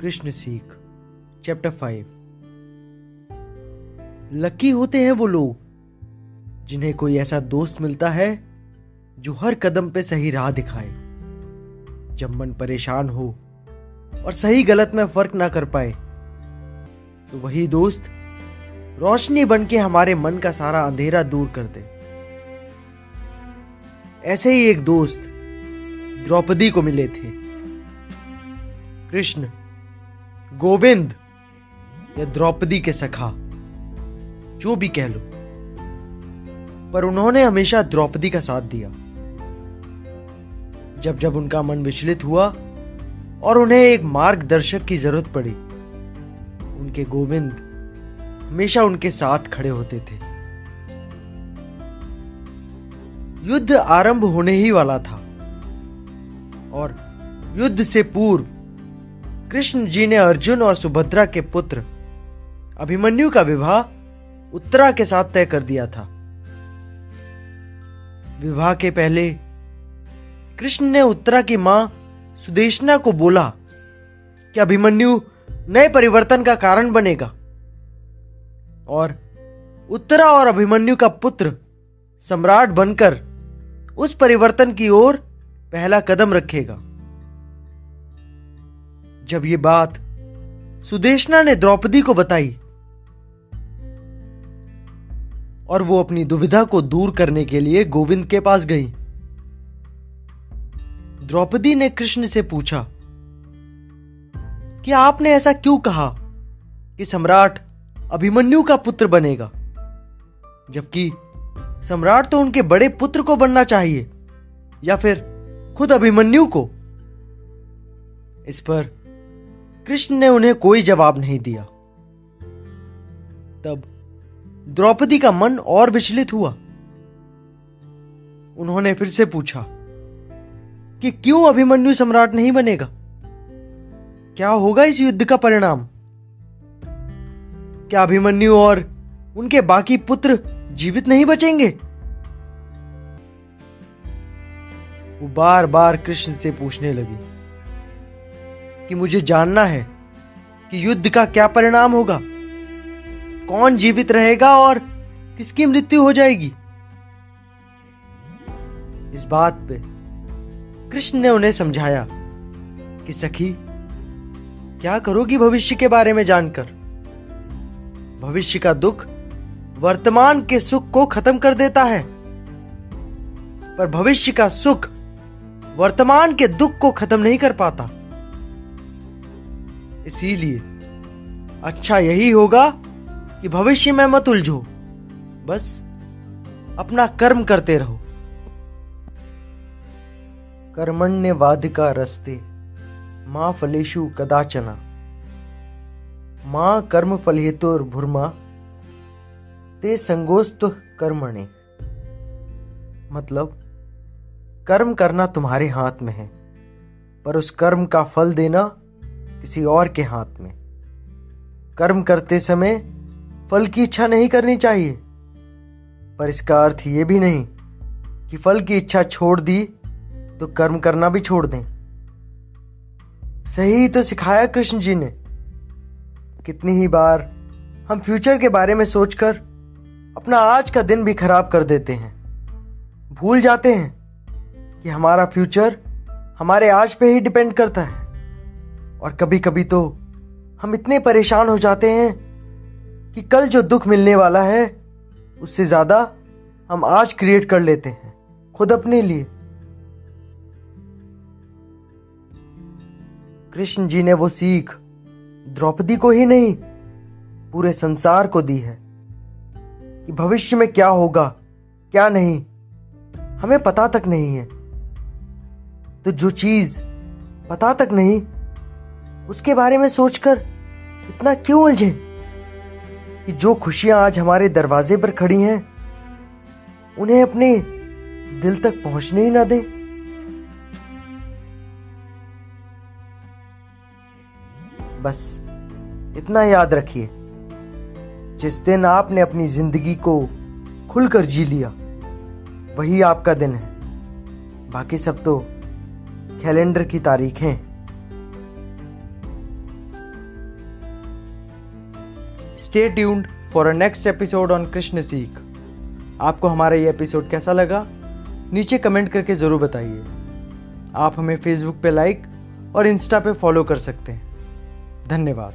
कृष्ण सीख chapter five lucky होते हैं वो लोग, जिन्हें कोई ऐसा दोस्त मिलता है, जो हर कदम पे सही राह दिखाए। जब मन परेशान हो और सही गलत में फ़र्क ना कर पाए तो वही दोस्त रोशनी बन के हमारे मन का सारा अंधेरा दूर कर दे। ऐसे ही एक दोस्त द्रौपदी को मिले थे। कृष्ण गोविंद या द्रौपदी के सखा, जो भी कह लो। पर उन्होंने हमेशा द्रौपदी का साथ दिया। जब जब उनका मन विचलित हुआ और उन्हें एक मार्गदर्शक की ज़रूरत पड़ी, उनके गोविंद हमेशा उनके साथ खड़े होते थे। युद्ध आरंभ होने ही वाला था और युद्ध से पूर्व कृष्ण जी ने अर्जुन और सुभद्रा के पुत्र अभिमन्यु का विवाह उत्तरा के साथ तय कर दिया था। विवाह के पहले कृष्ण ने उत्तरा की माँ सुदेशना को बोला कि अभिमन्यु नए परिवर्तन का कारण बनेगा और उत्तरा और अभिमन्यु का पुत्र सम्राट बनकर उस परिवर्तन की ओर पहला कदम रखेगा। जब ये बात सुदेशना ने द्रौपदी को बताई और वो अपनी दुविधा को दूर करने के लिए गोविंद के पास गई, द्रौपदी ने कृष्ण से पूछा कि आपने ऐसा क्यों कहा कि सम्राट अभिमन्यु का पुत्र बनेगा? जबकि सम्राट तो उनके बड़े पुत्र को बनना चाहिए या फिर खुद अभिमन्यु को? इस पर कृष्ण ने उन्हें कोई जवाब नहीं दिया। तब द्रौपदी का मन और विचलित हुआ। उन्होंने फिर से पूछा कि क्यों अभिमन्यु सम्राट नहीं बनेगा? क्या होगा इस युद्ध का परिणाम? क्या अभिमन्यु और उनके बाकी पुत्र जीवित नहीं बचेंगे? वो बार बार कृष्ण से पूछने लगी। कि मुझे जानना है कि युद्ध का क्या परिणाम होगा। कौन जीवित रहेगा और किसकी मृत्यु हो जाएगी? इस बात पे कृष्ण ने उन्हें समझाया कि सखी, क्या करोगी भविष्य के बारे में जानकर? भविष्य का दुख वर्तमान के सुख को खत्म कर देता है। पर भविष्य का सुख वर्तमान के दुख को खत्म नहीं कर पाता। इसीलिए अच्छा यही होगा कि भविष्य में मत उलझो। बस अपना कर्म करते रहो। कर्मण्य वादिका रस्ते, माँ फलेशु कदाचना। माँ कर्म फलहेतुर भुर्मा, ते संगोस्त कर्मणे। मतलब कर्म करना तुम्हारे हाथ में है, पर उस कर्म का फल देना किसी और के हाथ में। कर्म करते समय फल की इच्छा नहीं करनी चाहिए। पर इसका अर्थ ये भी नहीं कि फल की इच्छा छोड़ दी तो कर्म करना भी छोड़ दें। सही तो सिखाया कृष्ण जी ने। कितनी ही बार हम फ्यूचर के बारे में सोचकर अपना आज का दिन भी खराब कर देते हैं। भूल जाते हैं कि हमारा फ्यूचर हमारे आज पे ही डिपेंड करता है। और कभी कभी तो हम इतने परेशान हो जाते हैं कि कल जो दुख मिलने वाला है, उससे ज़्यादा हम आज क्रिएट कर लेते हैं, खुद अपने लिए। कृष्ण जी ने वो सीख द्रौपदी को ही नहीं, पूरे संसार को दी है कि भविष्य में क्या होगा, क्या नहीं, हमें पता तक नहीं है। तो जो चीज़ पता तक नहीं उसके बारे में सोचकर इतना क्यों उलझे कि जो खुशियाँ आज हमारे दरवाजे पर खड़ी हैं, उन्हें अपने दिल तक पहुँचने ही ना दें? बस इतना याद रखिए, जिस दिन आपने अपनी ज़िंदगी को खुलकर जी लिया, वही आपका दिन है। बाकी सब तो कैलेंडर की तारीखें stay tuned for a next episode on Krishna सीख आपको हमारा ये एपिसोड कैसा लगा? नीचे कमेंट करके ज़रूर बताइए। आप हमें फेसबुक पे लाइक और इंस्टा पे फॉलो कर सकते हैं। धन्यवाद।